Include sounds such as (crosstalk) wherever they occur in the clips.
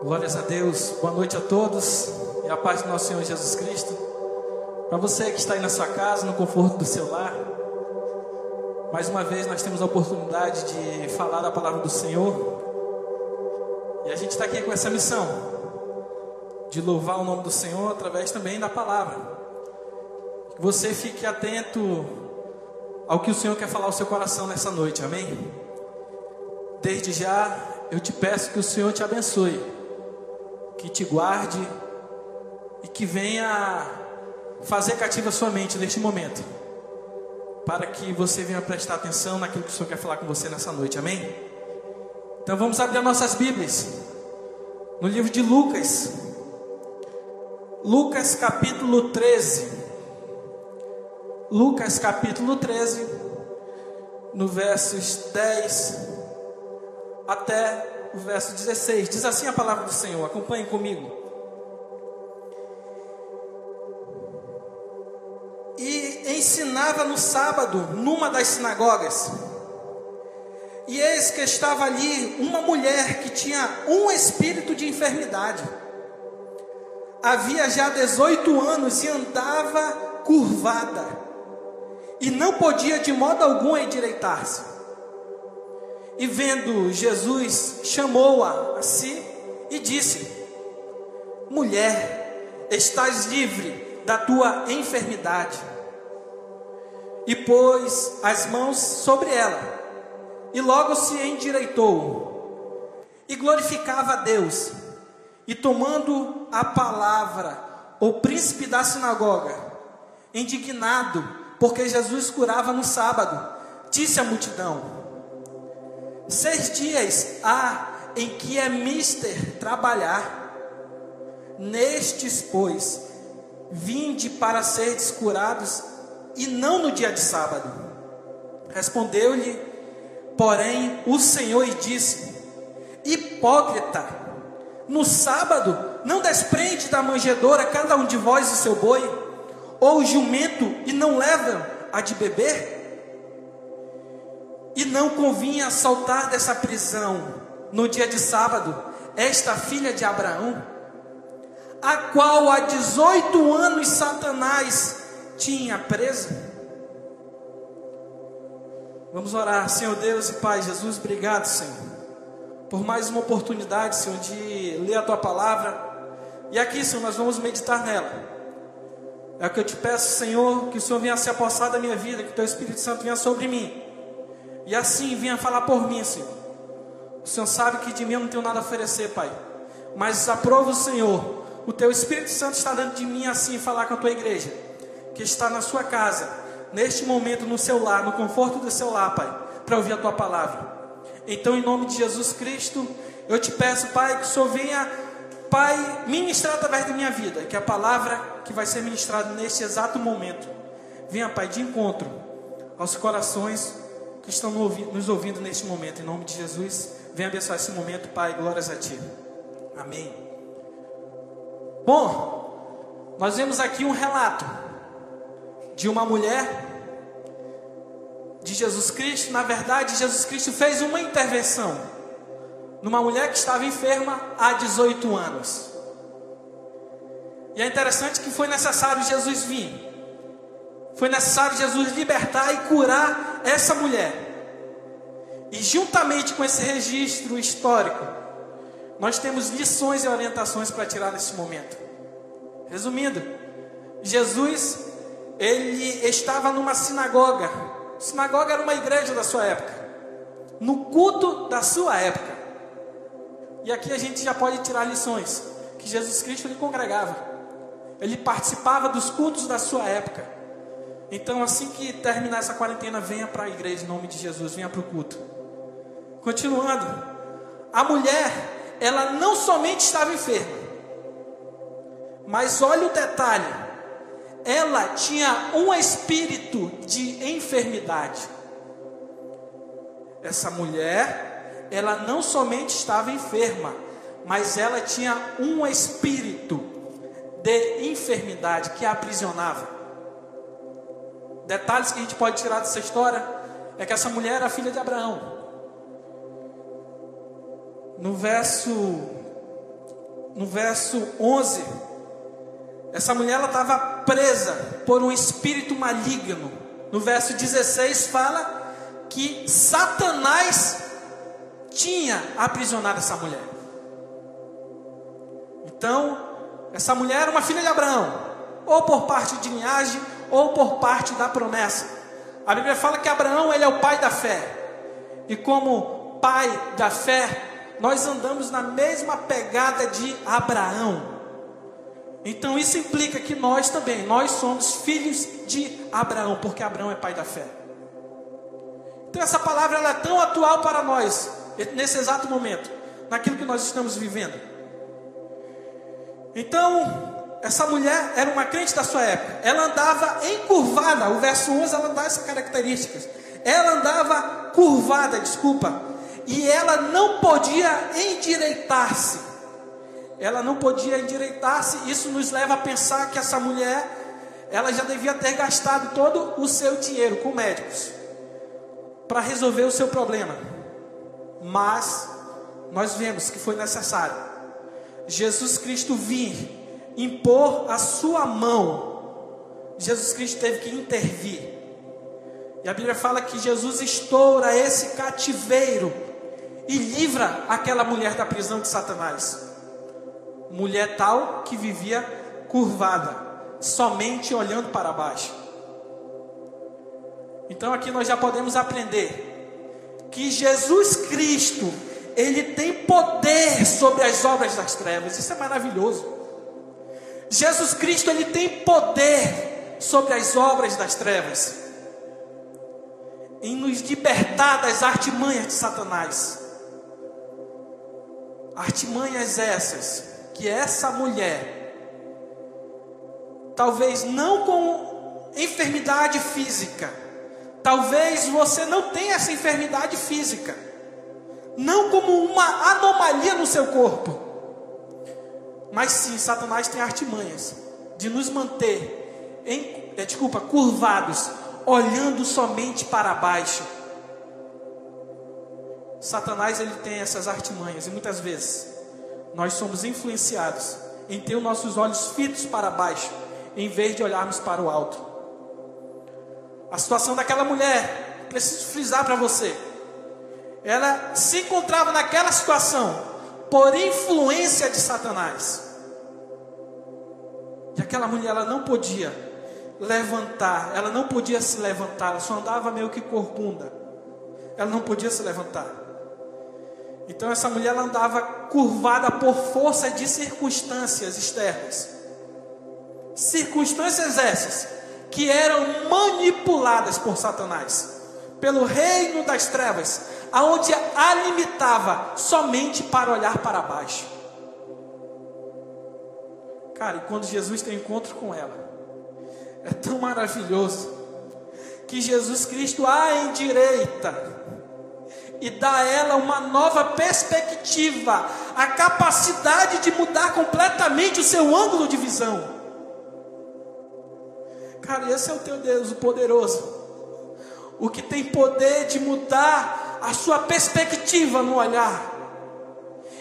Glórias a Deus, boa noite a todos e a paz do nosso Senhor Jesus Cristo. Para você que está aí na sua casa, no conforto do seu lar, mais uma vez nós temos a oportunidade de falar da palavra do Senhor e a gente está aqui com essa missão de louvar o nome do Senhor através também da palavra. Você fique atento ao que o Senhor quer falar ao seu coração nessa noite, amém? Desde já eu te peço que o Senhor te abençoe que te guarde e que venha fazer cativa sua mente neste momento, para que você venha prestar atenção naquilo que o Senhor quer falar com você nessa noite, amém? Então vamos abrir nossas Bíblias no livro de Lucas, Lucas capítulo 13, Lucas capítulo 13, no versos 10 até o verso 16. Diz assim a palavra do Senhor, acompanhe comigo. E ensinava no sábado numa das sinagogas. E eis que estava ali uma mulher que tinha um espírito de enfermidade. Havia já 18 anos e andava curvada. E não podia de modo algum endireitar-se. E vendo Jesus, chamou-a a si e disse: Mulher, estás livre da tua enfermidade. E pôs as mãos sobre ela, e logo se endireitou, e glorificava a Deus. E tomando a palavra, o príncipe da sinagoga, indignado, porque Jesus curava no sábado, disse à multidão: Seis dias há em que é mister trabalhar. Nestes, pois, vinde para seres curados, e não no dia de sábado. Respondeu-lhe, porém, o Senhor e disse: Hipócrita, no sábado não desprende da manjedoura cada um de vós o seu boi, ou jumento, e não leva a de beber? E não convinha saltar dessa prisão no dia de sábado esta filha de Abraão, a qual há 18 anos Satanás tinha presa. Vamos orar, Senhor Deus e Pai Jesus, obrigado, Senhor, por mais uma oportunidade, Senhor, de ler a tua palavra. E aqui, Senhor, nós vamos meditar nela. É o que eu te peço, Senhor, que o Senhor venha se apossar da minha vida, que o teu Espírito Santo venha sobre mim e assim venha falar por mim, Senhor. O Senhor sabe que de mim eu não tenho nada a oferecer, Pai. Mas aprova o Senhor. O teu Espírito Santo está dando de mim assim falar com a tua igreja, que está na sua casa, neste momento no seu lar, no conforto do seu lar, Pai, para ouvir a tua palavra. Então, em nome de Jesus Cristo, eu te peço, Pai, que o Senhor venha, Pai, ministrar através da minha vida, que a palavra que vai ser ministrada neste exato momento venha, Pai, de encontro aos corações que estão nos ouvindo neste momento. Em nome de Jesus, venha abençoar esse momento, Pai. Glórias a Ti. Amém. Bom, nós vemos aqui um relato de uma mulher de Jesus Cristo. Na verdade, Jesus Cristo fez uma intervenção numa mulher que estava enferma há 18 anos. E é interessante que foi necessário Jesus vir foi necessário Jesus libertar e curar essa mulher. E juntamente com esse registro histórico, nós temos lições e orientações para tirar nesse momento. Resumindo, Jesus, ele estava numa sinagoga. Sinagoga era uma igreja da sua época. No culto da sua época. E aqui a gente já pode tirar lições. Que Jesus Cristo ele congregava. Ele participava dos cultos da sua época. Então, assim que terminar essa quarentena, venha para a igreja em nome de Jesus, venha para o culto. Continuando, a mulher, ela não somente estava enferma, mas olha o detalhe, ela tinha um espírito de enfermidade. Essa mulher, ela não somente estava enferma, mas ela tinha um espírito de enfermidade que a aprisionava. detalhes que a gente pode tirar dessa história é que essa mulher era filha de Abraão. No verso no verso 11, essa mulher estava presa por um espírito maligno. No verso 16 fala que Satanás tinha aprisionado essa mulher. Então, essa mulher era uma filha de Abraão, ou por parte de linhagem, ou por parte da promessa. A Bíblia fala que Abraão ele é o pai da fé. E como pai da fé, nós andamos na mesma pegada de Abraão. Então isso implica que nós também, nós somos filhos de Abraão, porque Abraão é pai da fé. Então essa palavra ela é tão atual para nós nesse exato momento, naquilo que nós estamos vivendo. Então, essa mulher era uma crente da sua época. Ela andava encurvada. O verso 11 ela dá essas características. Ela andava curvada, desculpa. E ela não podia endireitar-se. Ela não podia endireitar-se. Isso nos leva a pensar que essa mulher, ela já devia ter gastado todo o seu dinheiro com médicos para resolver o seu problema. Mas nós vemos que foi necessário Jesus Cristo vir impor a sua mão, Jesus Cristo teve que intervir. E a Bíblia fala que Jesus estoura esse cativeiro e livra aquela mulher da prisão de Satanás. Mulher tal que vivia curvada, somente olhando para baixo. Então aqui nós já podemos aprender que Jesus Cristo ele tem poder sobre as obras das trevas. Isso é maravilhoso. Jesus Cristo, ele tem poder sobre as obras das trevas. Em nos libertar das artimanhas de Satanás. Artimanhas essas que essa mulher, talvez não com enfermidade física, talvez você não tenha essa enfermidade física não como uma anomalia no seu corpo, mas sim, Satanás tem artimanhas de nos manter, em, é, desculpa, curvados, olhando somente para baixo. Satanás ele tem essas artimanhas e muitas vezes nós somos influenciados em ter os nossos olhos fitos para baixo, em vez de olharmos para o alto. A situação daquela mulher, preciso frisar para você, ela se encontrava naquela situação por influência de Satanás. E aquela mulher ela não podia levantar, ela não podia se levantar, ela só andava meio que corcunda. Ela não podia se levantar. Então essa mulher andava curvada por força de circunstâncias externas. Circunstâncias essas que eram manipuladas por Satanás, pelo reino das trevas, aonde a limitava somente para olhar para baixo. Cara, e quando Jesus tem encontro com ela, é tão maravilhoso que Jesus Cristo a endireita e dá a ela uma nova perspectiva, a capacidade de mudar completamente o seu ângulo de visão. Cara, esse é o teu Deus, o poderoso, o que tem poder de mudar a sua perspectiva no olhar.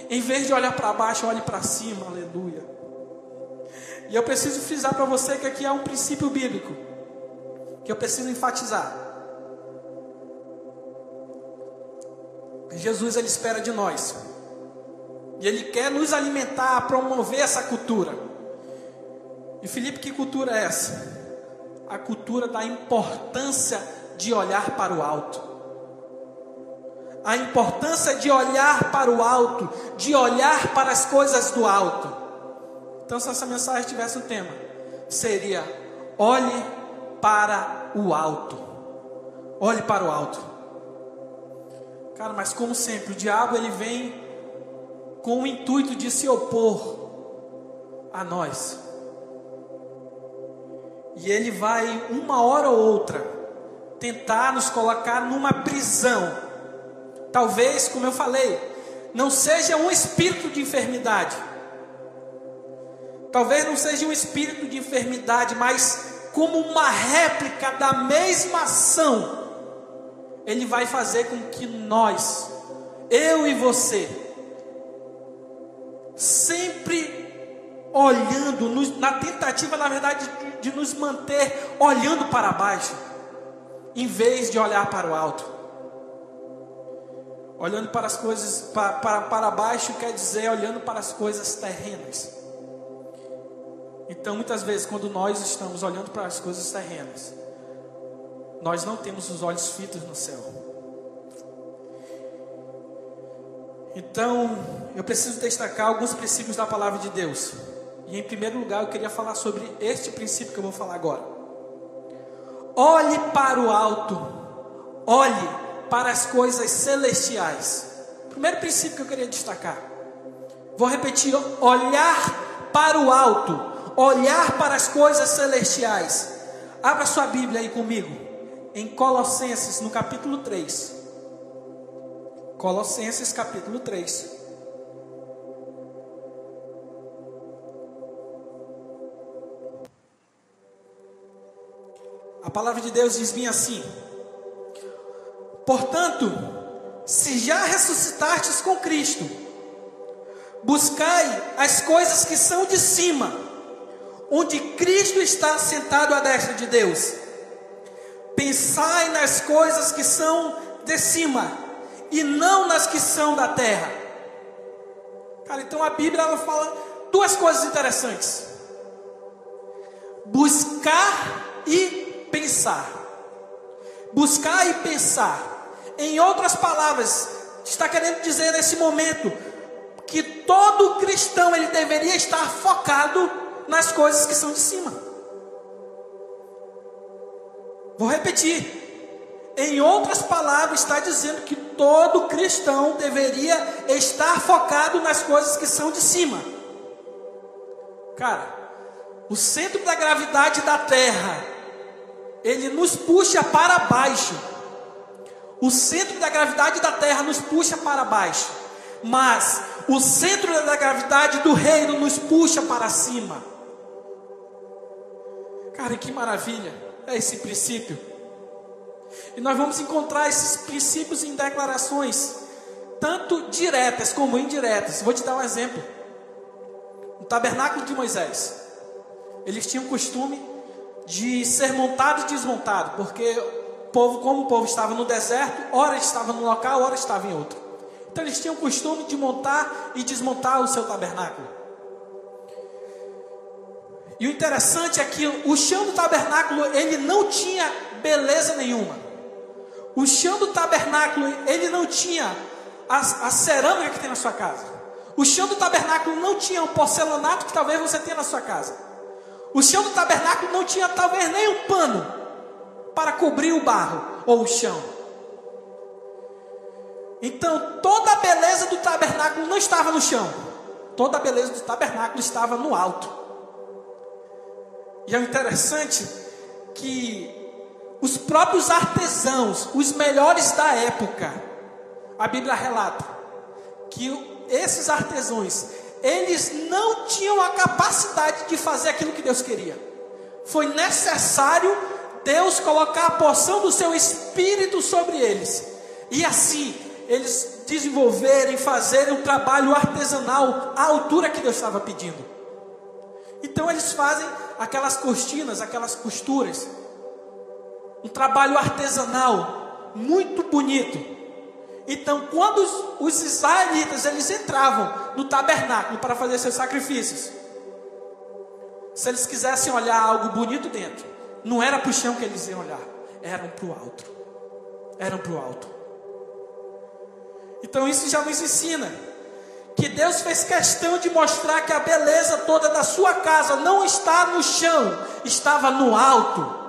Em vez de olhar para baixo, olhe para cima, aleluia. E eu preciso frisar para você que aqui há um princípio bíblico que eu preciso enfatizar. Jesus ele espera de nós. E ele quer nos alimentar, promover essa cultura. E Felipe, que cultura é essa? A cultura da importância de olhar para o alto a importância de olhar para o alto, de olhar para as coisas do alto. Então, se essa mensagem tivesse um tema, seria: olhe para o alto. Olhe para o alto. Cara, mas como sempre, o diabo ele vem com o intuito de se opor a nós. E ele vai, uma hora ou outra, tentar nos colocar numa prisão Talvez, como eu falei, não seja um espírito de enfermidade. Talvez não seja um espírito de enfermidade, mas como uma réplica da mesma ação, Ele vai fazer com que nós, eu e você, sempre olhando, na tentativa, na verdade, de, de nos manter olhando para baixo, em vez de olhar para o alto. Olhando para as coisas para, para, para baixo quer dizer olhando para as coisas terrenas. Então, muitas vezes, quando nós estamos olhando para as coisas terrenas, nós não temos os olhos fitos no céu. Então, eu preciso destacar alguns princípios da palavra de Deus. E em primeiro lugar, eu queria falar sobre este princípio que eu vou falar agora. Olhe para o alto, olhe para as coisas celestiais. Primeiro princípio que eu queria destacar. Vou repetir: olhar para o alto, olhar para as coisas celestiais. Abra sua Bíblia aí comigo, em Colossenses, no capítulo 3. Colossenses, capítulo 3. A palavra de Deus diz bem assim: Portanto, se já ressuscitastes com Cristo, buscai as coisas que são de cima, onde Cristo está sentado à destra de Deus. Pensai nas coisas que são de cima e não nas que são da terra. Cara, então a Bíblia ela fala duas coisas interessantes: buscar e pensar. Buscar e pensar. Em outras palavras, está querendo dizer nesse momento que todo cristão ele deveria estar focado nas coisas que são de cima. Vou repetir. Em outras palavras, está dizendo que todo cristão deveria estar focado nas coisas que são de cima. Cara, o centro da gravidade da Terra, ele nos puxa para baixo. O centro da gravidade da terra nos puxa para baixo, mas o centro da gravidade do reino nos puxa para cima. Cara, que maravilha é esse princípio. E nós vamos encontrar esses princípios em declarações, tanto diretas como indiretas. Vou te dar um exemplo. O tabernáculo de Moisés. Eles tinham o costume de ser montado e desmontado, porque povo, como o povo estava no deserto, ora estava num local, ora estava em outro. Então eles tinham o costume de montar e desmontar o seu tabernáculo. E o interessante é que o chão do tabernáculo ele não tinha beleza nenhuma. O chão do tabernáculo ele não tinha a, a cerâmica que tem na sua casa. O chão do tabernáculo não tinha o porcelanato que talvez você tenha na sua casa. O chão do tabernáculo não tinha talvez nem um pano para cobrir o barro ou o chão. Então, toda a beleza do tabernáculo não estava no chão, toda a beleza do tabernáculo estava no alto. E é interessante que os próprios artesãos, os melhores da época, a Bíblia relata que esses artesãos, eles não tinham a capacidade de fazer aquilo que Deus queria. Foi necessário Deus colocar a porção do seu espírito sobre eles. E assim, eles desenvolverem, fazerem um trabalho artesanal à altura que Deus estava pedindo. Então eles fazem aquelas cortinas, aquelas costuras. Um trabalho artesanal muito bonito. Então, quando os, os israelitas eles entravam no tabernáculo para fazer seus sacrifícios, se eles quisessem olhar algo bonito dentro, não era para o chão que eles iam olhar, eram para o alto. Eram para o alto. Então isso já nos ensina que Deus fez questão de mostrar que a beleza toda da sua casa não está no chão, estava no alto.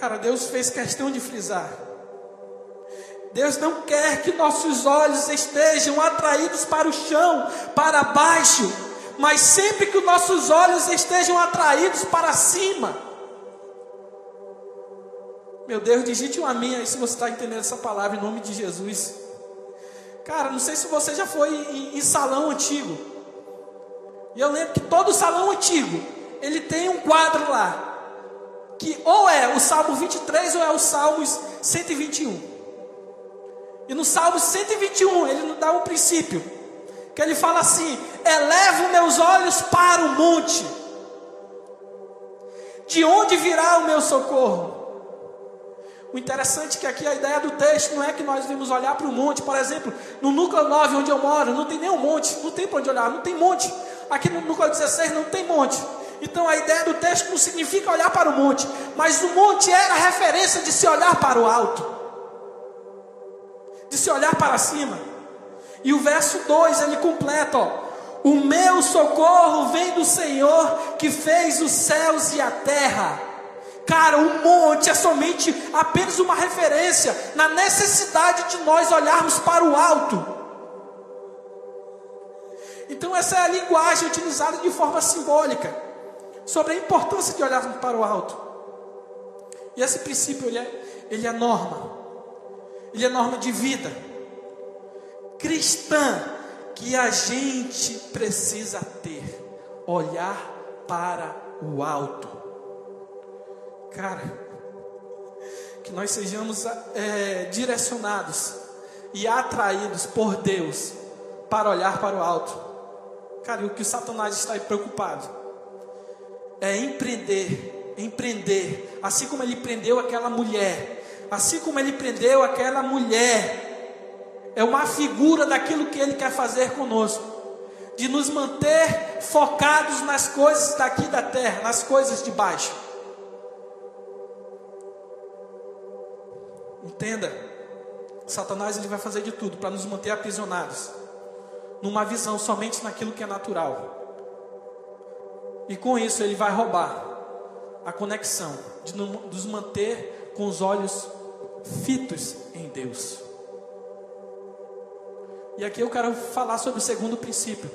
Cara, Deus fez questão de frisar. Deus não quer que nossos olhos estejam atraídos para o chão, para baixo, mas sempre que os nossos olhos estejam atraídos para cima. Meu Deus, digite um amém aí se você está entendendo essa palavra em nome de Jesus. Cara, não sei se você já foi em, em salão antigo. E eu lembro que todo salão antigo, ele tem um quadro lá, que ou é o Salmo 23 ou é o Salmos 121. E no Salmo 121 ele nos dá um princípio, que ele fala assim: Elevo meus olhos para o monte, de onde virá o meu socorro? O interessante é que aqui a ideia do texto não é que nós devemos olhar para o monte, por exemplo, no núcleo 9 onde eu moro, não tem nenhum monte, não tem para onde olhar, não tem monte. Aqui no núcleo 16 não tem monte. Então a ideia do texto não significa olhar para o monte, mas o monte era a referência de se olhar para o alto, de se olhar para cima. E o verso 2 ele completa: ó, O meu socorro vem do Senhor que fez os céus e a terra. Cara, o monte é somente apenas uma referência na necessidade de nós olharmos para o alto. Então, essa é a linguagem utilizada de forma simbólica sobre a importância de olharmos para o alto. E esse princípio ele é, ele é norma, ele é norma de vida cristã que a gente precisa ter, olhar para o alto. Cara, que nós sejamos é, direcionados e atraídos por Deus para olhar para o alto. Cara, o que o Satanás está preocupado é empreender, empreender, assim como ele prendeu aquela mulher, assim como ele prendeu aquela mulher, é uma figura daquilo que ele quer fazer conosco, de nos manter focados nas coisas daqui da terra, nas coisas de baixo. Entenda, Satanás ele vai fazer de tudo para nos manter aprisionados. Numa visão somente naquilo que é natural. E com isso ele vai roubar a conexão de nos manter com os olhos fitos em Deus. E aqui eu quero falar sobre o segundo princípio.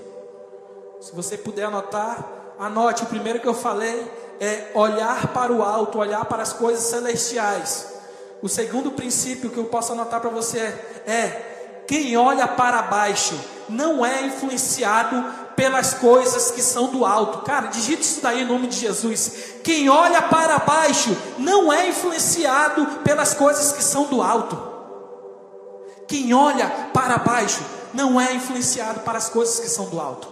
Se você puder anotar, anote. O primeiro que eu falei é olhar para o alto, olhar para as coisas celestiais. O segundo princípio que eu posso anotar para você é: quem olha para baixo não é influenciado pelas coisas que são do alto. Cara, digite isso daí em nome de Jesus. Quem olha para baixo não é influenciado pelas coisas que são do alto. Quem olha para baixo não é influenciado para as coisas que são do alto.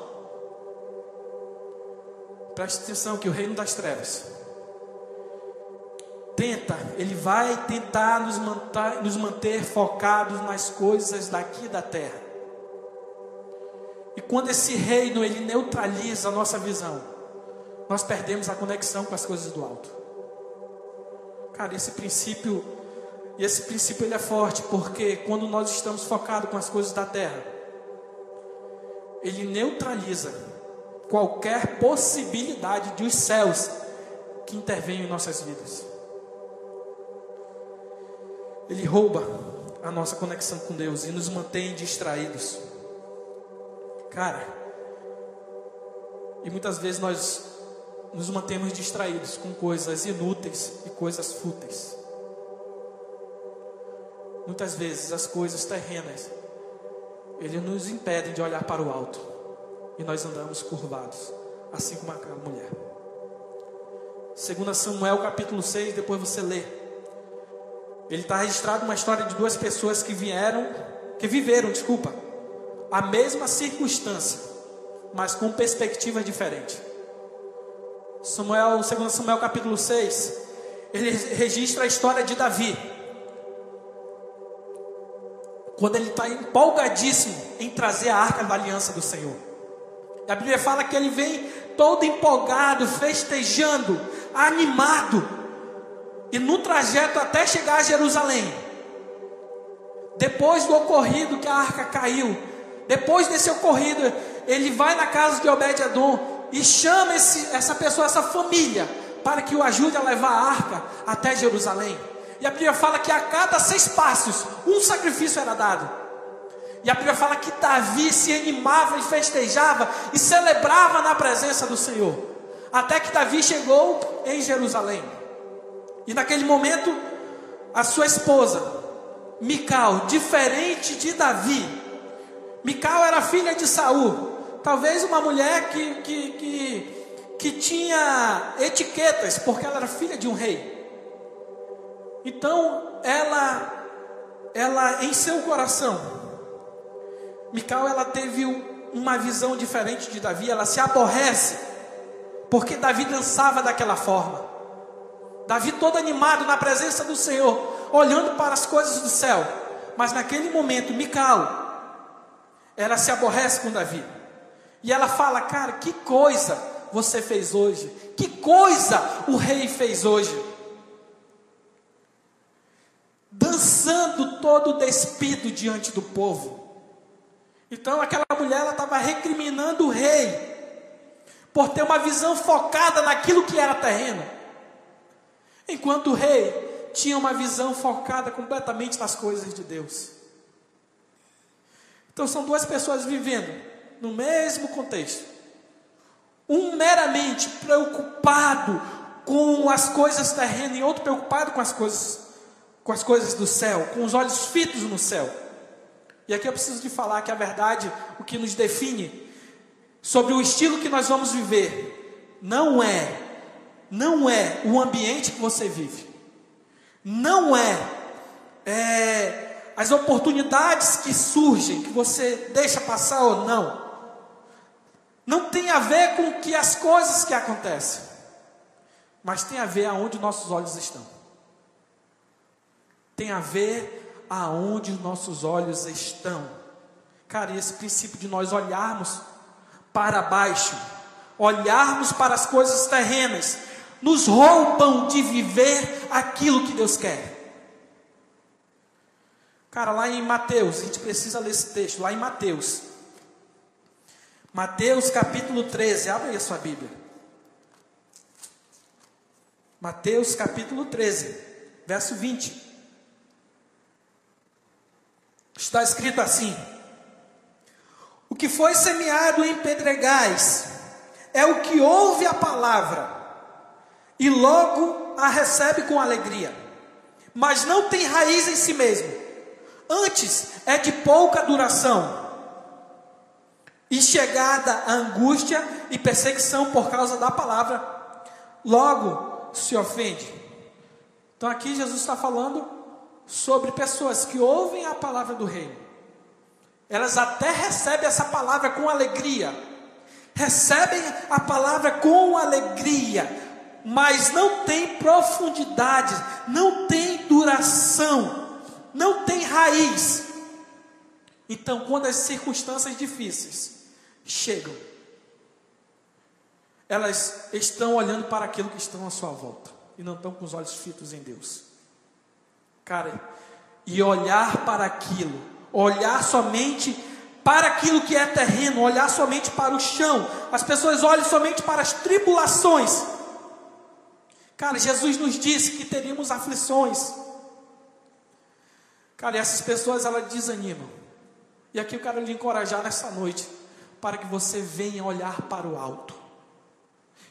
Preste atenção que o reino das trevas tenta, ele vai tentar nos manter, nos manter focados nas coisas daqui da terra. E quando esse reino ele neutraliza a nossa visão, nós perdemos a conexão com as coisas do alto. Cara, esse princípio, esse princípio ele é forte, porque quando nós estamos focados com as coisas da terra, ele neutraliza qualquer possibilidade de os céus que intervenham em nossas vidas ele rouba a nossa conexão com Deus e nos mantém distraídos. Cara, e muitas vezes nós nos mantemos distraídos com coisas inúteis e coisas fúteis. Muitas vezes as coisas terrenas, ele nos impedem de olhar para o alto e nós andamos curvados, assim como aquela mulher. 2 Samuel capítulo 6, depois você lê. Ele está registrado uma história de duas pessoas que vieram, que viveram, desculpa, a mesma circunstância, mas com perspectiva diferente. Samuel, segundo Samuel capítulo 6, ele registra a história de Davi. Quando ele está empolgadíssimo em trazer a arca da aliança do Senhor. A Bíblia fala que ele vem todo empolgado, festejando, animado e no trajeto até chegar a Jerusalém, depois do ocorrido que a arca caiu, depois desse ocorrido, ele vai na casa de Obed-Edom e chama esse, essa pessoa, essa família, para que o ajude a levar a arca até Jerusalém. E a Bíblia fala que a cada seis passos, um sacrifício era dado. E a Bíblia fala que Davi se animava e festejava e celebrava na presença do Senhor. Até que Davi chegou em Jerusalém. E naquele momento, a sua esposa, Mical, diferente de Davi, Mical era filha de Saul, Talvez uma mulher que, que, que, que tinha etiquetas, porque ela era filha de um rei. Então, ela, ela em seu coração, Mical, ela teve uma visão diferente de Davi. Ela se aborrece, porque Davi dançava daquela forma. Davi todo animado na presença do Senhor, olhando para as coisas do céu. Mas naquele momento, Mical, ela se aborrece com Davi. E ela fala: Cara, que coisa você fez hoje? Que coisa o rei fez hoje? Dançando todo despido diante do povo. Então aquela mulher estava recriminando o rei por ter uma visão focada naquilo que era terreno, enquanto o rei tinha uma visão focada completamente nas coisas de Deus. Então são duas pessoas vivendo no mesmo contexto. Um meramente preocupado com as coisas terrenas e outro preocupado com as coisas com as coisas do céu, com os olhos fitos no céu. E aqui eu preciso de falar que a verdade, o que nos define sobre o estilo que nós vamos viver, não é não é o ambiente que você vive. Não é, é as oportunidades que surgem, que você deixa passar ou não não tem a ver com que as coisas que acontecem, mas tem a ver aonde nossos olhos estão. Tem a ver aonde nossos olhos estão. Cara, esse princípio de nós olharmos para baixo, olharmos para as coisas terrenas, nos roubam de viver aquilo que Deus quer. Cara, lá em Mateus, a gente precisa ler esse texto, lá em Mateus, Mateus capítulo 13, abre aí a sua Bíblia. Mateus capítulo 13, verso 20. Está escrito assim: O que foi semeado em pedregais é o que ouve a palavra e logo a recebe com alegria, mas não tem raiz em si mesmo. Antes é de pouca duração e chegada a angústia e perseguição por causa da palavra, logo se ofende. Então aqui Jesus está falando sobre pessoas que ouvem a palavra do reino. Elas até recebem essa palavra com alegria. Recebem a palavra com alegria, mas não tem profundidade, não tem duração, não tem raiz. Então, quando as circunstâncias difíceis chegam, elas estão olhando para aquilo que estão à sua volta e não estão com os olhos fitos em Deus. Cara, e olhar para aquilo, olhar somente para aquilo que é terreno, olhar somente para o chão. As pessoas olham somente para as tribulações. Cara, Jesus nos disse que teríamos aflições. Cara, essas pessoas elas desanimam. E aqui eu quero lhe encorajar nessa noite para que você venha olhar para o alto.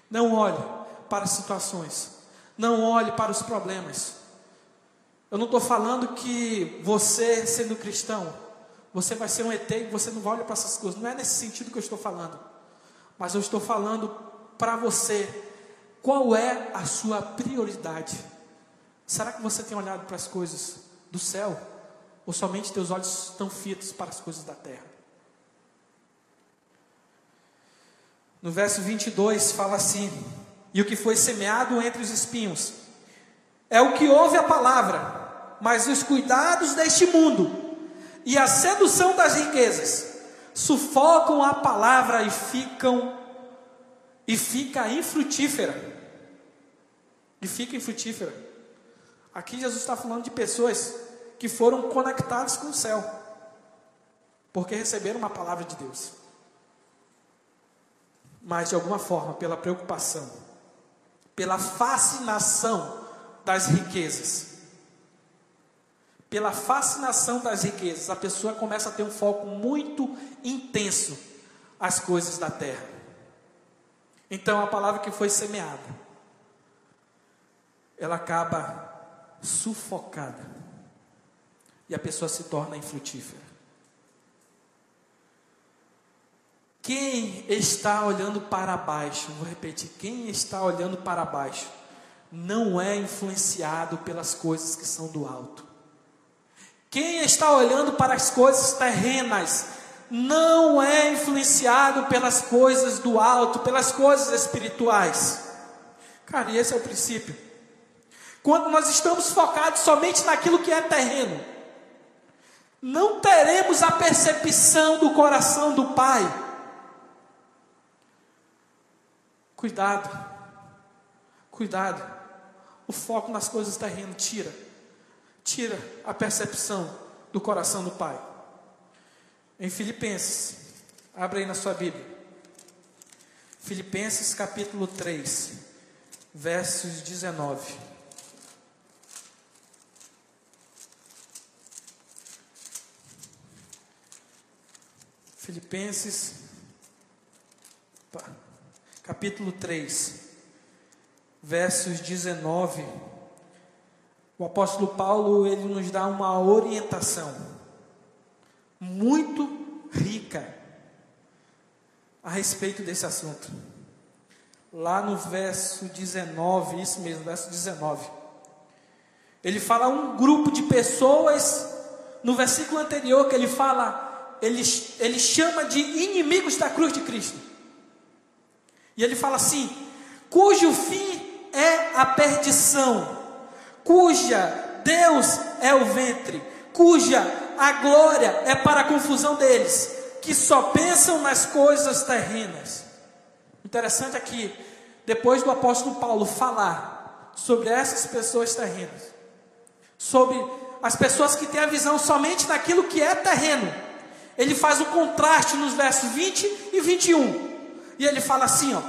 Não olhe para as situações, não olhe para os problemas. Eu não estou falando que você, sendo cristão, você vai ser um ET e você não vai olhar para essas coisas. Não é nesse sentido que eu estou falando. Mas eu estou falando para você qual é a sua prioridade. Será que você tem olhado para as coisas do céu? Ou somente teus olhos estão fitos para as coisas da terra? No verso 22 fala assim: E o que foi semeado entre os espinhos é o que ouve a palavra, mas os cuidados deste mundo e a sedução das riquezas sufocam a palavra e ficam e fica infrutífera. E fica infrutífera. Aqui Jesus está falando de pessoas que foram conectadas com o céu, porque receberam uma palavra de Deus mas de alguma forma, pela preocupação, pela fascinação das riquezas, pela fascinação das riquezas, a pessoa começa a ter um foco muito intenso às coisas da terra. Então a palavra que foi semeada, ela acaba sufocada e a pessoa se torna infrutífera. Quem está olhando para baixo, vou repetir, quem está olhando para baixo, não é influenciado pelas coisas que são do alto. Quem está olhando para as coisas terrenas, não é influenciado pelas coisas do alto, pelas coisas espirituais. Cara, esse é o princípio. Quando nós estamos focados somente naquilo que é terreno, não teremos a percepção do coração do Pai. Cuidado, cuidado. O foco nas coisas terrenas tira, tira a percepção do coração do Pai. Em Filipenses, abre aí na sua Bíblia. Filipenses capítulo 3, versos 19. Filipenses, capítulo 3, versos 19. O apóstolo Paulo, ele nos dá uma orientação muito rica a respeito desse assunto. Lá no verso 19, isso mesmo, verso 19. Ele fala um grupo de pessoas, no versículo anterior que ele fala, ele, ele chama de inimigos da cruz de Cristo. E ele fala assim: cujo fim é a perdição, cuja Deus é o ventre, cuja a glória é para a confusão deles, que só pensam nas coisas terrenas. Interessante aqui, depois do apóstolo Paulo falar sobre essas pessoas terrenas, sobre as pessoas que têm a visão somente naquilo que é terreno, ele faz um contraste nos versos 20 e 21. E ele fala assim, ó: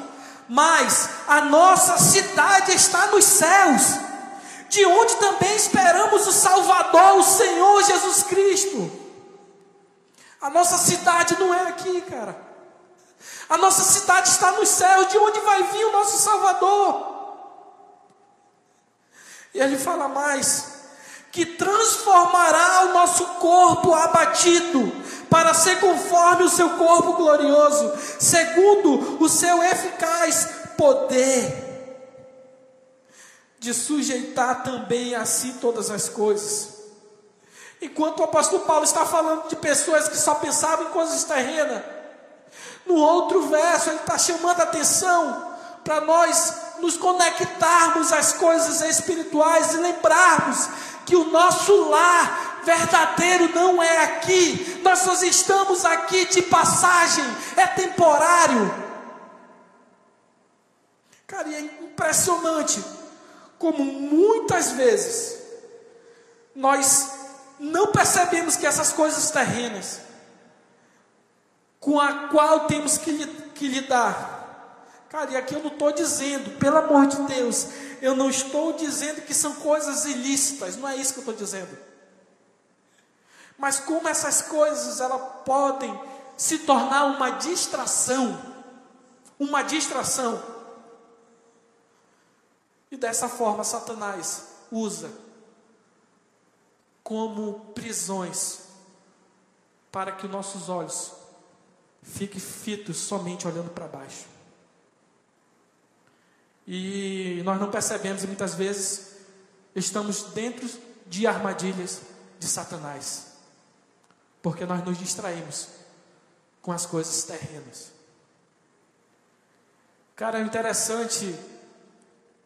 "Mas a nossa cidade está nos céus, de onde também esperamos o Salvador, o Senhor Jesus Cristo. A nossa cidade não é aqui, cara. A nossa cidade está nos céus, de onde vai vir o nosso Salvador. E ele fala mais: que transformará o nosso corpo abatido, para ser conforme o seu corpo glorioso, segundo o seu eficaz poder de sujeitar também a si todas as coisas. Enquanto o apóstolo Paulo está falando de pessoas que só pensavam em coisas terrenas, no outro verso ele está chamando a atenção para nós nos conectarmos às coisas espirituais e lembrarmos que o nosso lar verdadeiro não é aqui, nós só estamos aqui de passagem, é temporário. Cara, e é impressionante como muitas vezes nós não percebemos que essas coisas terrenas com a qual temos que, que lidar. Cara, e aqui eu não estou dizendo, pelo amor de Deus, eu não estou dizendo que são coisas ilícitas, não é isso que eu estou dizendo. Mas como essas coisas elas podem se tornar uma distração, uma distração e dessa forma, Satanás usa como prisões para que nossos olhos fiquem fitos somente olhando para baixo. E nós não percebemos e muitas vezes estamos dentro de armadilhas de Satanás, porque nós nos distraímos com as coisas terrenas. Cara, é interessante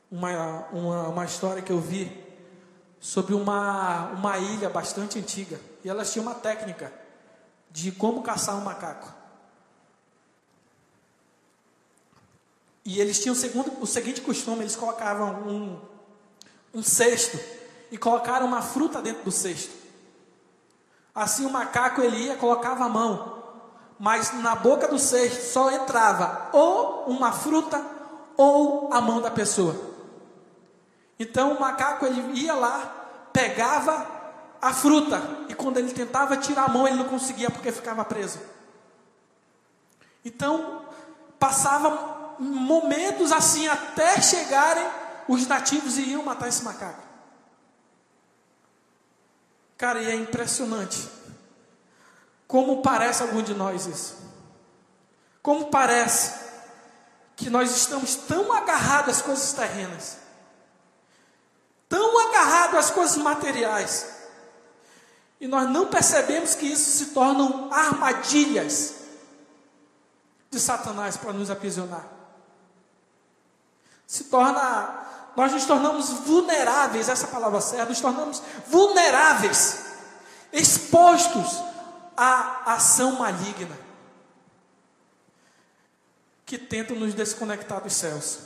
uma, uma, uma história que eu vi sobre uma, uma ilha bastante antiga. E elas tinham uma técnica de como caçar um macaco. E eles tinham o, segundo, o seguinte costume: eles colocavam um, um cesto e colocaram uma fruta dentro do cesto. Assim o macaco ele ia, colocava a mão, mas na boca do cesto só entrava ou uma fruta ou a mão da pessoa. Então o macaco ele ia lá, pegava a fruta e quando ele tentava tirar a mão ele não conseguia porque ficava preso. Então passava momentos assim até chegarem os nativos e iam matar esse macaco. Cara, e é impressionante como parece algum de nós isso. Como parece que nós estamos tão agarrados às coisas terrenas, tão agarrados às coisas materiais, e nós não percebemos que isso se tornam armadilhas de Satanás para nos aprisionar. Se torna, nós nos tornamos vulneráveis, essa palavra certa, nos tornamos vulneráveis, expostos à ação maligna que tenta nos desconectar dos céus.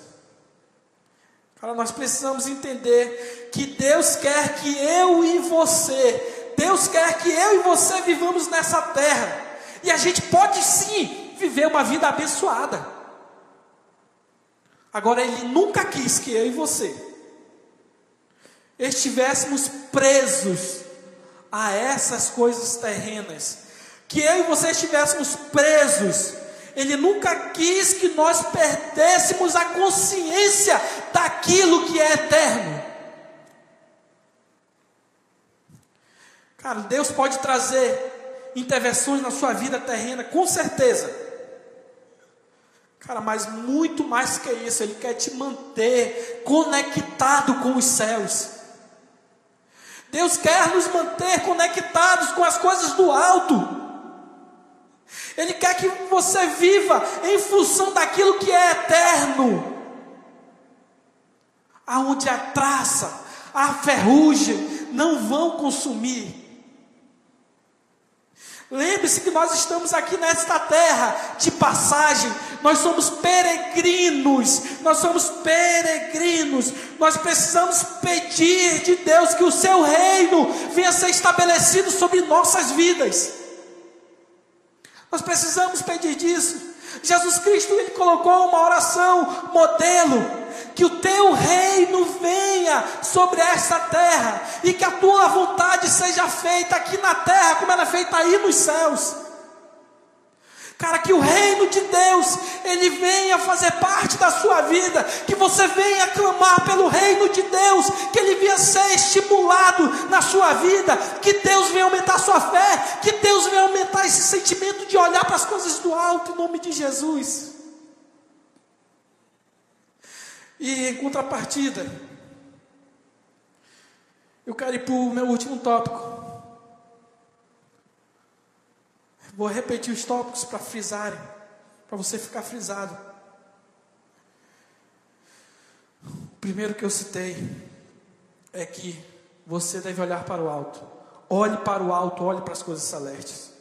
Cara, nós precisamos entender que Deus quer que eu e você, Deus quer que eu e você vivamos nessa terra. E a gente pode sim viver uma vida abençoada. Agora, Ele nunca quis que eu e você estivéssemos presos a essas coisas terrenas. Que eu e você estivéssemos presos ele nunca quis que nós perdêssemos a consciência daquilo que é eterno. Cara, Deus pode trazer intervenções na sua vida terrena, com certeza. Cara, mas muito mais que isso, Ele quer te manter conectado com os céus. Deus quer nos manter conectados com as coisas do alto. Ele quer que você viva em função daquilo que é eterno. Aonde a traça, a ferrugem não vão consumir. Lembre-se que nós estamos aqui nesta terra de passagem, nós somos peregrinos, nós somos peregrinos, nós precisamos pedir de Deus que o seu reino venha ser estabelecido sobre nossas vidas. Nós precisamos pedir disso. Jesus Cristo ele colocou uma oração modelo que o teu reino venha sobre esta terra e que a tua vontade seja feita aqui na terra como ela é feita aí nos céus. Cara, que o reino de Deus, ele venha fazer parte da sua vida, que você venha clamar pelo reino de Deus, que ele venha ser estimulado na sua vida, que Deus venha aumentar a sua fé, que Deus venha aumentar esse sentimento de olhar para as coisas do alto em nome de Jesus. E em contrapartida, eu quero ir para o meu último tópico. Vou repetir os tópicos para frisarem, para você ficar frisado. O primeiro que eu citei é que você deve olhar para o alto. Olhe para o alto, olhe para as coisas celestes.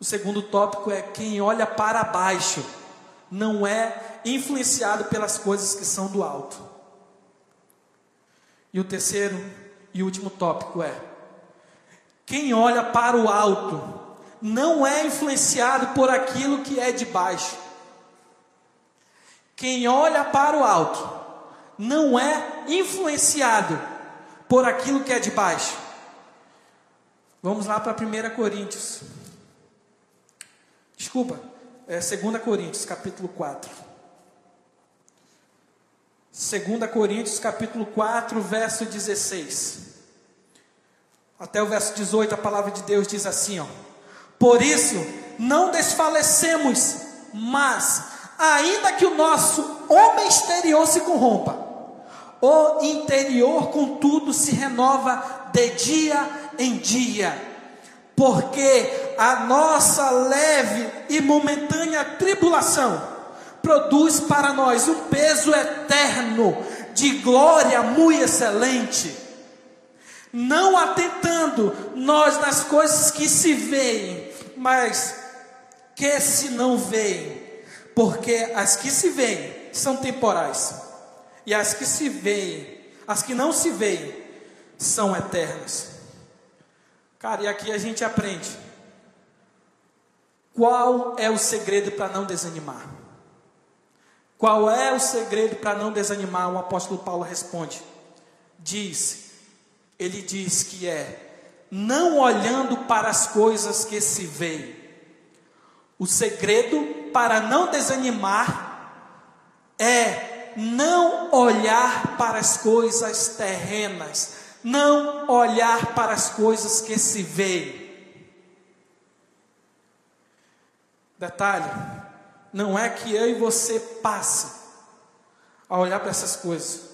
O segundo tópico é quem olha para baixo não é influenciado pelas coisas que são do alto. E o terceiro e último tópico é quem olha para o alto não é influenciado por aquilo que é de baixo. Quem olha para o alto não é influenciado por aquilo que é de baixo. Vamos lá para 1 Coríntios. Desculpa, é 2 Coríntios, capítulo 4. 2 Coríntios, capítulo 4, verso 16. Até o verso 18, a palavra de Deus diz assim, ó. Por isso, não desfalecemos, mas, ainda que o nosso homem exterior se corrompa, o interior, contudo, se renova de dia em dia, porque a nossa leve e momentânea tribulação produz para nós um peso eterno de glória muito excelente não atentando nós nas coisas que se veem, mas que se não veem, porque as que se veem são temporais, e as que se veem, as que não se veem, são eternas. Cara, e aqui a gente aprende qual é o segredo para não desanimar. Qual é o segredo para não desanimar? O apóstolo Paulo responde: diz, ele diz que é não olhando para as coisas que se veem. O segredo para não desanimar é não olhar para as coisas terrenas, não olhar para as coisas que se veem. Detalhe: não é que eu e você passe a olhar para essas coisas,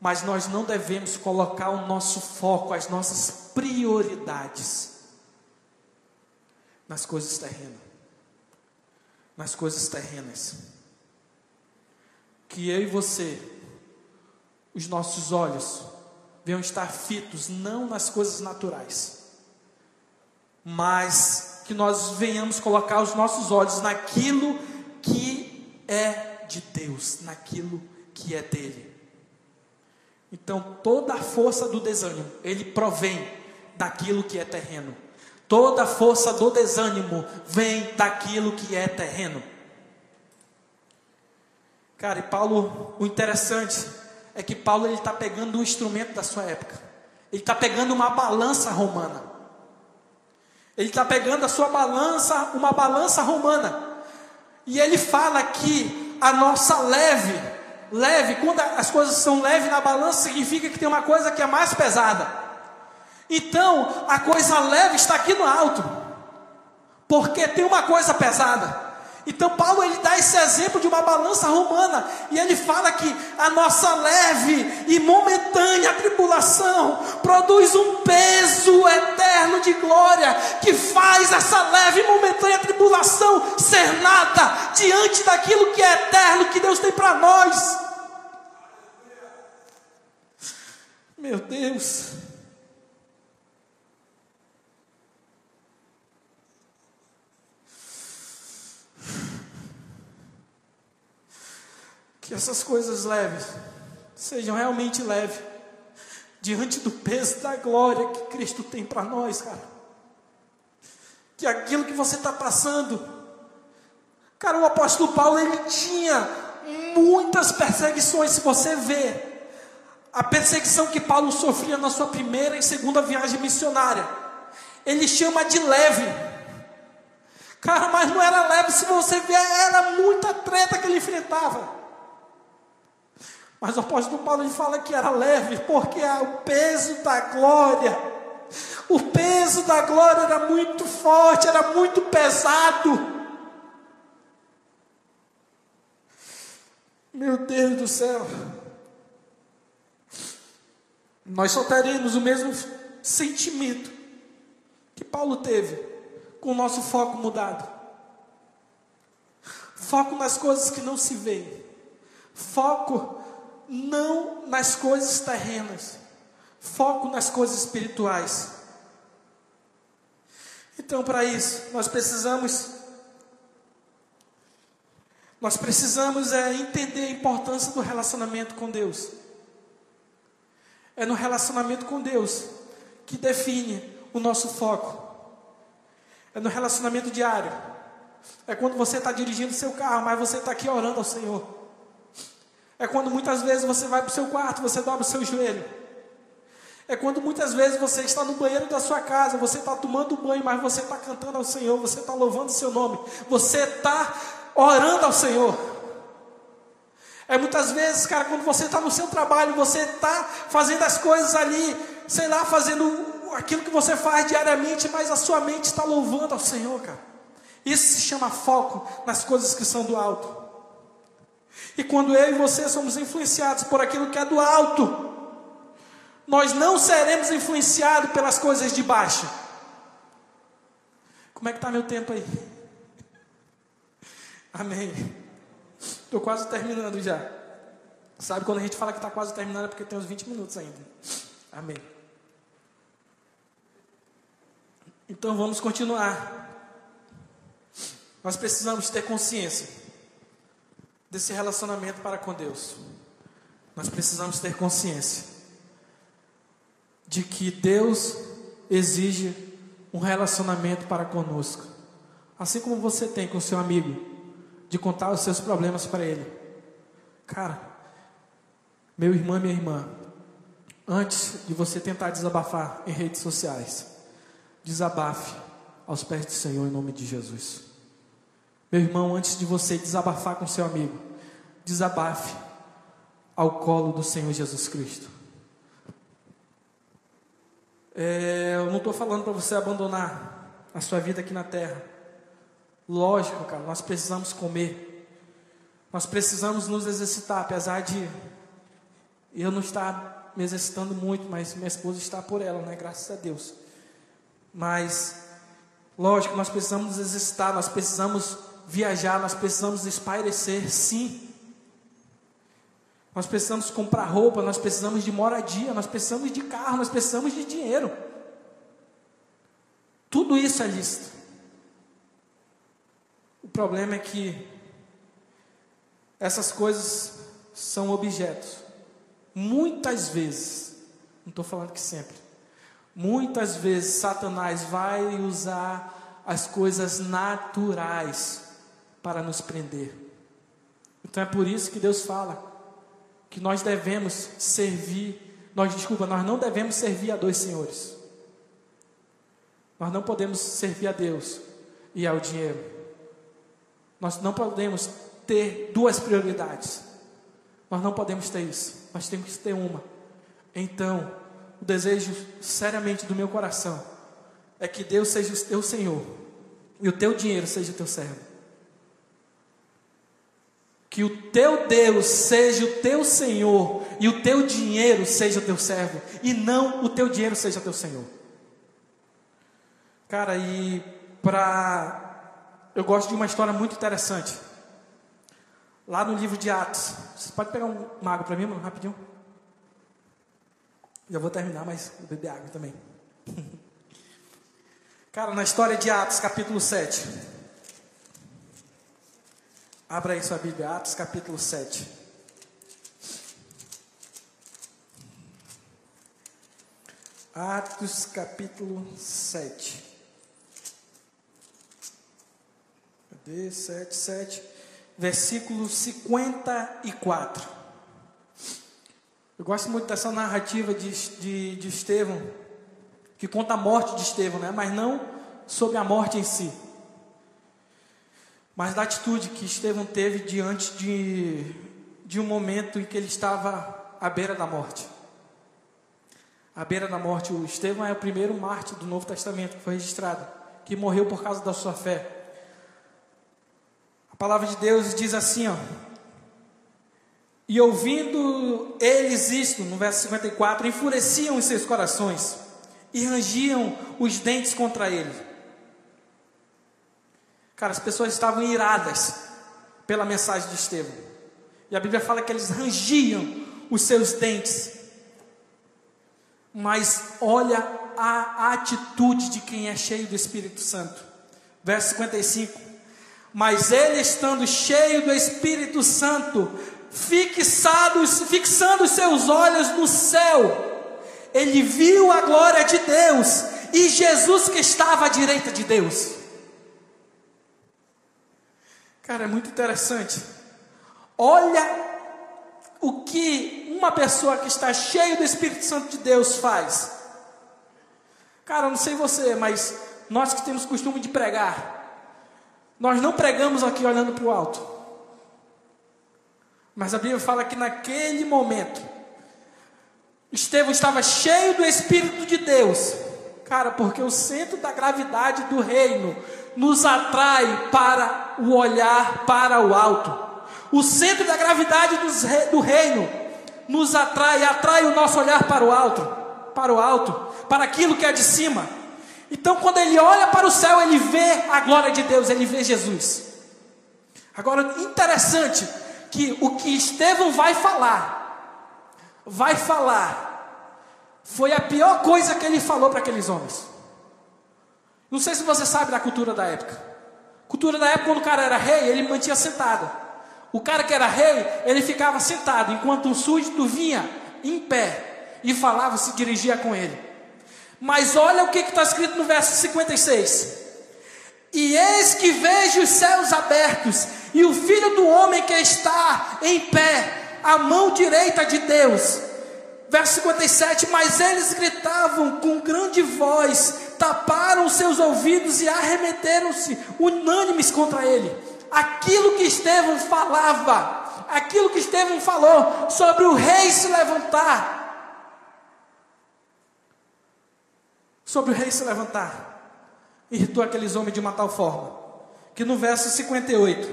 mas nós não devemos colocar o nosso foco, as nossas prioridades nas coisas terrenas. Nas coisas terrenas. Que eu e você, os nossos olhos, venham estar fitos não nas coisas naturais, mas que nós venhamos colocar os nossos olhos naquilo que é de Deus, naquilo que é dele. Então, toda a força do desânimo, ele provém daquilo que é terreno. Toda a força do desânimo vem daquilo que é terreno. Cara, e Paulo, o interessante é que Paulo ele está pegando um instrumento da sua época. Ele está pegando uma balança romana. Ele está pegando a sua balança, uma balança romana. E ele fala que a nossa leve, leve, quando as coisas são leves na balança, significa que tem uma coisa que é mais pesada. Então, a coisa leve está aqui no alto, porque tem uma coisa pesada. Então Paulo ele dá esse exemplo de uma balança romana e ele fala que a nossa leve e momentânea tribulação produz um peso eterno de glória que faz essa leve e momentânea tribulação ser nada diante daquilo que é eterno que Deus tem para nós. Meu Deus. Que essas coisas leves sejam realmente leves diante do peso da glória que Cristo tem para nós, cara. Que aquilo que você está passando, cara, o apóstolo Paulo ele tinha muitas perseguições. Se você vê a perseguição que Paulo sofria na sua primeira e segunda viagem missionária, ele chama de leve. Cara, mas não era leve, se você ver, era muita treta que ele enfrentava. Mas o apóstolo Paulo fala que era leve, porque o peso da glória, o peso da glória era muito forte, era muito pesado. Meu Deus do céu. Nós só teremos o mesmo sentimento que Paulo teve com o nosso foco mudado. Foco nas coisas que não se veem. Foco não nas coisas terrenas, foco nas coisas espirituais. Então, para isso, nós precisamos nós precisamos é, entender a importância do relacionamento com Deus. É no relacionamento com Deus que define o nosso foco. É no relacionamento diário. É quando você está dirigindo seu carro, mas você está aqui orando ao Senhor. É quando muitas vezes você vai para o seu quarto, você dobra o seu joelho. É quando muitas vezes você está no banheiro da sua casa, você está tomando banho, mas você está cantando ao Senhor, você está louvando o seu nome, você está orando ao Senhor. É muitas vezes, cara, quando você está no seu trabalho, você está fazendo as coisas ali, sei lá, fazendo aquilo que você faz diariamente, mas a sua mente está louvando ao Senhor, cara. Isso se chama foco nas coisas que são do alto. E quando eu e você somos influenciados por aquilo que é do alto, nós não seremos influenciados pelas coisas de baixo. Como é que está meu tempo aí? (laughs) Amém. Estou quase terminando já. Sabe quando a gente fala que está quase terminando é porque tem uns 20 minutos ainda. Amém. Então vamos continuar. Nós precisamos ter consciência desse relacionamento para com Deus, nós precisamos ter consciência de que Deus exige um relacionamento para conosco, assim como você tem com seu amigo, de contar os seus problemas para ele. Cara, meu irmão e minha irmã, antes de você tentar desabafar em redes sociais, desabafe aos pés do Senhor em nome de Jesus. Meu irmão, antes de você desabafar com seu amigo, desabafe ao colo do Senhor Jesus Cristo. É, eu não estou falando para você abandonar a sua vida aqui na terra, Lógico, cara, nós precisamos comer. Nós precisamos nos exercitar, apesar de eu não estar me exercitando muito, mas minha esposa está por ela, né? Graças a Deus. Mas, lógico, nós precisamos nos exercitar, nós precisamos viajar, nós precisamos espairecer, sim. Nós precisamos comprar roupa, nós precisamos de moradia, nós precisamos de carro, nós precisamos de dinheiro. Tudo isso é lícito. O problema é que essas coisas são objetos. Muitas vezes, não estou falando que sempre, muitas vezes Satanás vai usar as coisas naturais para nos prender. Então é por isso que Deus fala que nós devemos servir, nós desculpa, nós não devemos servir a dois senhores. Nós não podemos servir a Deus e ao dinheiro. Nós não podemos ter duas prioridades. Nós não podemos ter isso. Nós temos que ter uma. Então, o desejo seriamente do meu coração é que Deus seja o teu Senhor e o teu dinheiro seja o teu servo. Que o teu Deus seja o teu Senhor e o teu dinheiro seja o teu servo e não o teu dinheiro seja teu Senhor. Cara, e para eu gosto de uma história muito interessante. Lá no livro de Atos. Você pode pegar um mago para mim, mano, rapidinho? Já vou terminar, mas vou beber água também. (laughs) Cara, na história de Atos, capítulo 7. Abra aí sua Bíblia, Atos capítulo 7. Atos capítulo 7. Cadê? 7, 7. Versículo 54. Eu gosto muito dessa narrativa de, de, de Estevão, que conta a morte de Estevão, né? mas não sobre a morte em si mas da atitude que Estevão teve diante de, de um momento em que ele estava à beira da morte. À beira da morte, o Estevão é o primeiro mártir do Novo Testamento que foi registrado, que morreu por causa da sua fé. A palavra de Deus diz assim, ó. E ouvindo eles isto, no verso 54, enfureciam os seus corações e rangiam os dentes contra ele. Cara, as pessoas estavam iradas pela mensagem de Estevão. E a Bíblia fala que eles rangiam os seus dentes. Mas olha a atitude de quem é cheio do Espírito Santo. Verso 55. Mas ele, estando cheio do Espírito Santo, fixando os seus olhos no céu, ele viu a glória de Deus e Jesus que estava à direita de Deus. Cara, é muito interessante. Olha o que uma pessoa que está cheia do Espírito Santo de Deus faz. Cara, não sei você, mas nós que temos costume de pregar, nós não pregamos aqui olhando para o alto. Mas a Bíblia fala que naquele momento, Estevão estava cheio do Espírito de Deus. Cara, porque o centro da gravidade do reino nos atrai para o olhar para o alto. O centro da gravidade do reino nos atrai, atrai o nosso olhar para o alto, para o alto, para aquilo que é de cima. Então, quando ele olha para o céu, ele vê a glória de Deus, ele vê Jesus. Agora, interessante que o que Estevão vai falar, vai falar, foi a pior coisa que ele falou para aqueles homens. Não sei se você sabe da cultura da época. Cultura da época, quando o cara era rei, ele mantinha sentado. O cara que era rei, ele ficava sentado, enquanto o súdito vinha em pé e falava, se dirigia com ele. Mas olha o que está escrito no verso 56. E eis que vejo os céus abertos, e o filho do homem que está em pé, à mão direita de Deus. Verso 57, mas eles gritavam com grande voz, taparam seus ouvidos e arremeteram-se unânimes contra ele. Aquilo que Estevão falava, aquilo que Estevão falou sobre o rei se levantar, sobre o rei se levantar, irritou aqueles homens de uma tal forma que no verso 58,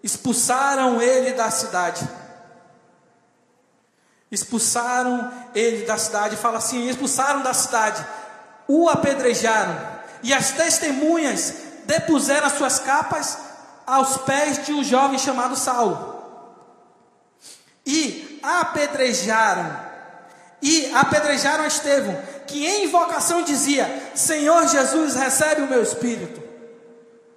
expulsaram ele da cidade. Expulsaram ele da cidade, fala assim: expulsaram da cidade, o apedrejaram, e as testemunhas depuseram as suas capas aos pés de um jovem chamado Saulo. E apedrejaram, e apedrejaram Estevão, que em invocação dizia: Senhor Jesus, recebe o meu espírito.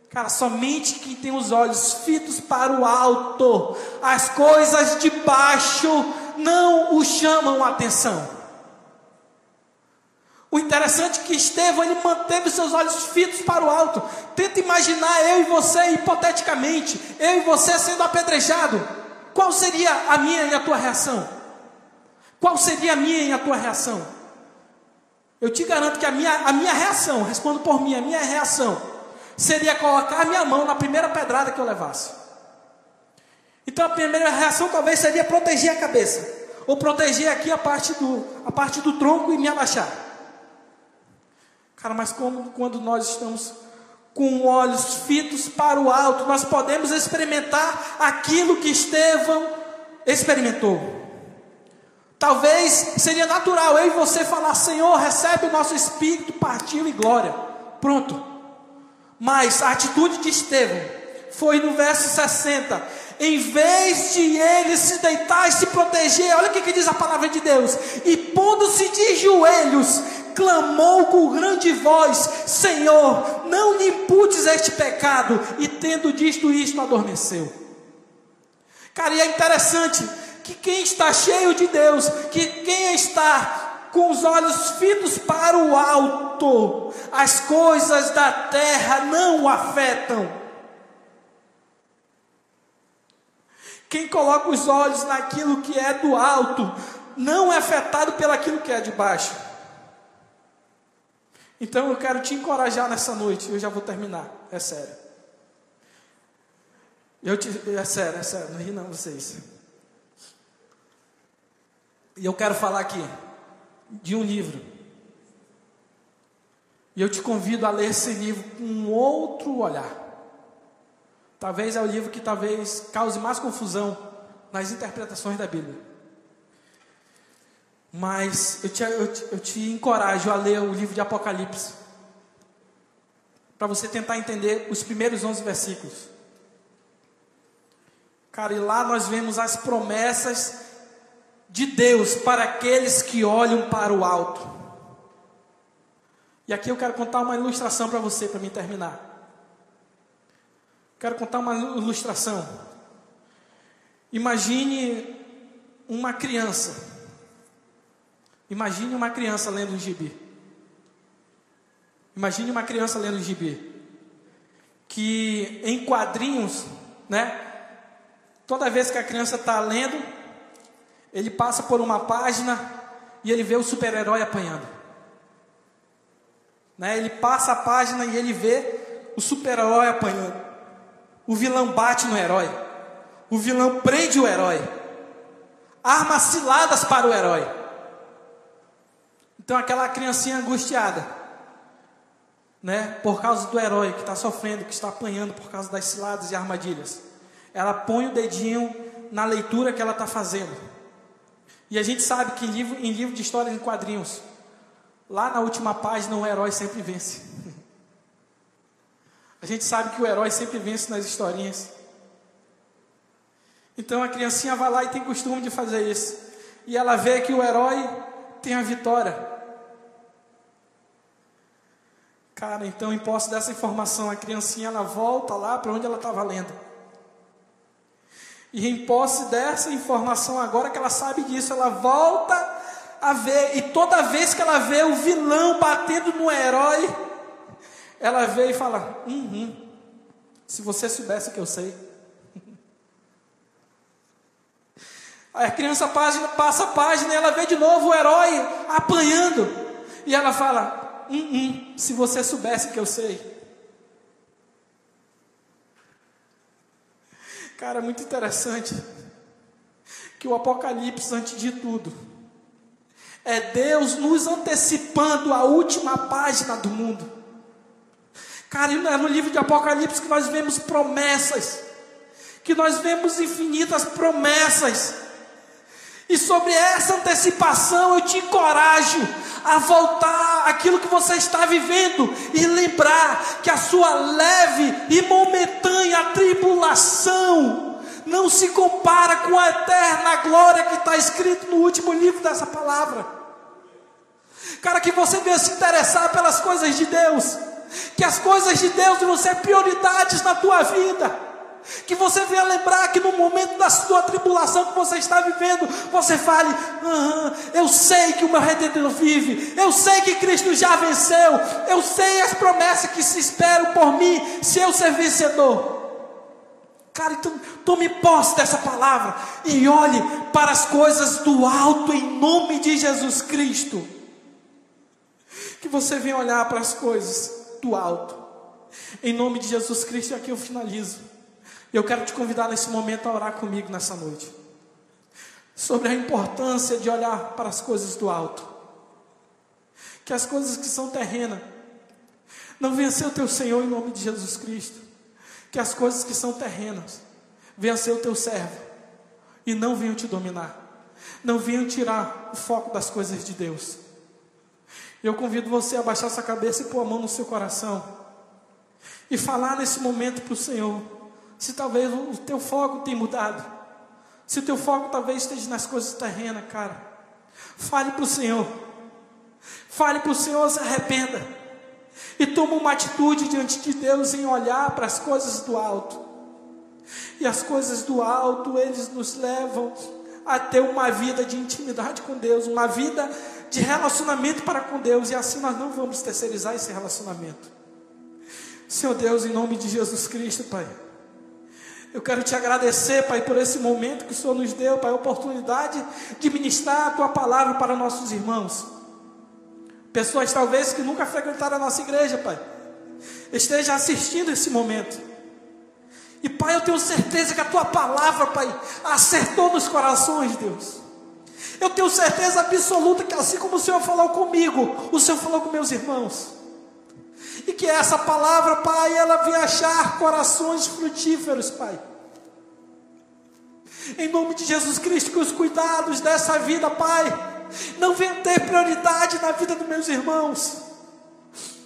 Cara, somente quem tem os olhos fitos para o alto, as coisas de baixo não o chamam a atenção. O interessante é que Estevão ele manteve seus olhos fitos para o alto. Tenta imaginar eu e você hipoteticamente, eu e você sendo apedrejado. Qual seria a minha e a tua reação? Qual seria a minha e a tua reação? Eu te garanto que a minha, a minha reação, respondo por mim, a minha reação seria colocar a minha mão na primeira pedrada que eu levasse. Então a primeira reação talvez seria proteger a cabeça, ou proteger aqui a parte do, a parte do tronco e me abaixar. Cara, mas como quando nós estamos com olhos fitos para o alto, nós podemos experimentar aquilo que Estevão experimentou. Talvez seria natural eu e você falar: Senhor, recebe o nosso espírito, partiu e glória. Pronto. Mas a atitude de Estevão foi no verso 60. Em vez de ele se deitar e se proteger, olha o que, que diz a palavra de Deus: e pondo-se de joelhos, clamou com grande voz: Senhor, não lhe imputes este pecado, e tendo dito isto, adormeceu. Cara, e é interessante que quem está cheio de Deus, que quem está com os olhos fitos para o alto, as coisas da terra não o afetam. Quem coloca os olhos naquilo que é do alto, não é afetado pelaquilo que é de baixo. Então eu quero te encorajar nessa noite, eu já vou terminar, é sério. Eu te, é sério, é sério, não ri não vocês. E eu quero falar aqui de um livro. E eu te convido a ler esse livro com outro olhar. Talvez é o livro que talvez cause mais confusão nas interpretações da Bíblia. Mas eu te, eu, te, eu te encorajo a ler o livro de Apocalipse. Para você tentar entender os primeiros 11 versículos. Cara, e lá nós vemos as promessas de Deus para aqueles que olham para o alto. E aqui eu quero contar uma ilustração para você, para me terminar. Quero contar uma ilustração. Imagine uma criança. Imagine uma criança lendo um gibi. Imagine uma criança lendo um gibi. Que em quadrinhos, né? Toda vez que a criança está lendo, ele passa por uma página e ele vê o super-herói apanhando. Né? Ele passa a página e ele vê o super-herói apanhando. O vilão bate no herói. O vilão prende o herói. Armas ciladas para o herói. Então aquela criancinha angustiada, né, por causa do herói que está sofrendo, que está apanhando por causa das ciladas e armadilhas, ela põe o dedinho na leitura que ela está fazendo. E a gente sabe que em livro, em livro de histórias em quadrinhos, lá na última página o herói sempre vence. A gente sabe que o herói sempre vence nas historinhas. Então a criancinha vai lá e tem costume de fazer isso. E ela vê que o herói tem a vitória. Cara, então em posse dessa informação, a criancinha ela volta lá para onde ela estava lendo. E em posse dessa informação, agora que ela sabe disso, ela volta a ver, e toda vez que ela vê o vilão batendo no herói, ela vê e fala: uhum, se você soubesse que eu sei. Aí a criança passa a página e ela vê de novo o herói apanhando. E ela fala: uhum, se você soubesse que eu sei. Cara, é muito interessante que o Apocalipse, antes de tudo, é Deus nos antecipando a última página do mundo. Cara, é no livro de Apocalipse que nós vemos promessas, que nós vemos infinitas promessas. E sobre essa antecipação eu te encorajo a voltar aquilo que você está vivendo e lembrar que a sua leve e momentânea tribulação não se compara com a eterna glória que está escrito no último livro dessa palavra. Cara, que você venha se interessar pelas coisas de Deus, que as coisas de Deus vão ser prioridades na tua vida. Que você venha lembrar que no momento da sua tribulação que você está vivendo, você fale: ah, Eu sei que o meu redentor vive, eu sei que Cristo já venceu, eu sei as promessas que se esperam por mim, se eu ser vencedor. Cara, então tome posse dessa palavra e olhe para as coisas do alto em nome de Jesus Cristo. Que você venha olhar para as coisas do alto. Em nome de Jesus Cristo, aqui eu finalizo. Eu quero te convidar nesse momento a orar comigo nessa noite. Sobre a importância de olhar para as coisas do alto. Que as coisas que são terrenas não ser o teu Senhor em nome de Jesus Cristo. Que as coisas que são terrenas ser o teu servo e não venham te dominar. Não venham tirar o foco das coisas de Deus. Eu convido você a baixar sua cabeça e pôr a mão no seu coração e falar nesse momento para o Senhor se talvez o teu foco tenha mudado. Se o teu foco talvez esteja nas coisas terrenas, cara. Fale para o Senhor. Fale para o Senhor, se arrependa. E toma uma atitude diante de Deus em olhar para as coisas do alto. E as coisas do alto, eles nos levam a ter uma vida de intimidade com Deus, uma vida de relacionamento para com Deus, e assim nós não vamos terceirizar esse relacionamento. Senhor Deus, em nome de Jesus Cristo, Pai. Eu quero te agradecer, Pai, por esse momento que o Senhor nos deu, Pai, a oportunidade de ministrar a tua palavra para nossos irmãos. Pessoas talvez que nunca frequentaram a nossa igreja, Pai, esteja assistindo esse momento. E Pai, eu tenho certeza que a tua palavra, Pai, acertou nos corações, Deus. Eu tenho certeza absoluta que assim como o Senhor falou comigo, o Senhor falou com meus irmãos. E que essa palavra, Pai, ela venha achar corações frutíferos, Pai. Em nome de Jesus Cristo, que os cuidados dessa vida, Pai, não venham ter prioridade na vida dos meus irmãos.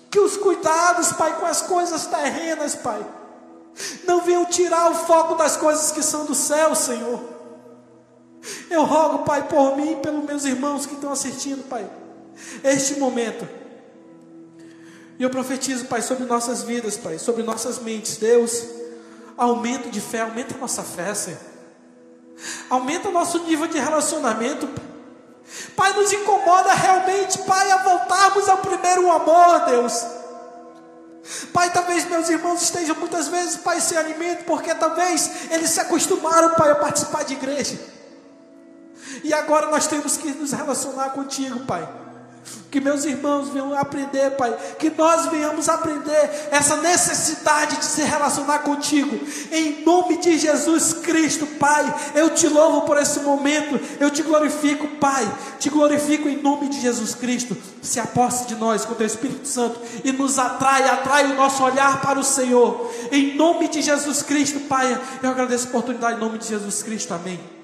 Que os cuidados, Pai, com as coisas terrenas, Pai, não venham tirar o foco das coisas que são do céu, Senhor. Eu rogo, Pai, por mim e pelos meus irmãos que estão assistindo, Pai, este momento e eu profetizo, Pai, sobre nossas vidas, Pai, sobre nossas mentes. Deus, aumento de fé, aumenta a nossa fé, Senhor. Aumenta o nosso nível de relacionamento. Pai, nos incomoda realmente, Pai, a voltarmos ao primeiro amor, Deus. Pai, talvez meus irmãos estejam muitas vezes, Pai, sem alimento, porque talvez eles se acostumaram, Pai, a participar de igreja. E agora nós temos que nos relacionar contigo, Pai. Que meus irmãos venham aprender, Pai. Que nós venhamos aprender essa necessidade de se relacionar contigo. Em nome de Jesus Cristo, Pai. Eu te louvo por esse momento. Eu te glorifico, Pai. Te glorifico em nome de Jesus Cristo. Se aposte de nós com o teu Espírito Santo e nos atrai, atrai o nosso olhar para o Senhor. Em nome de Jesus Cristo, Pai. Eu agradeço a oportunidade em nome de Jesus Cristo. Amém.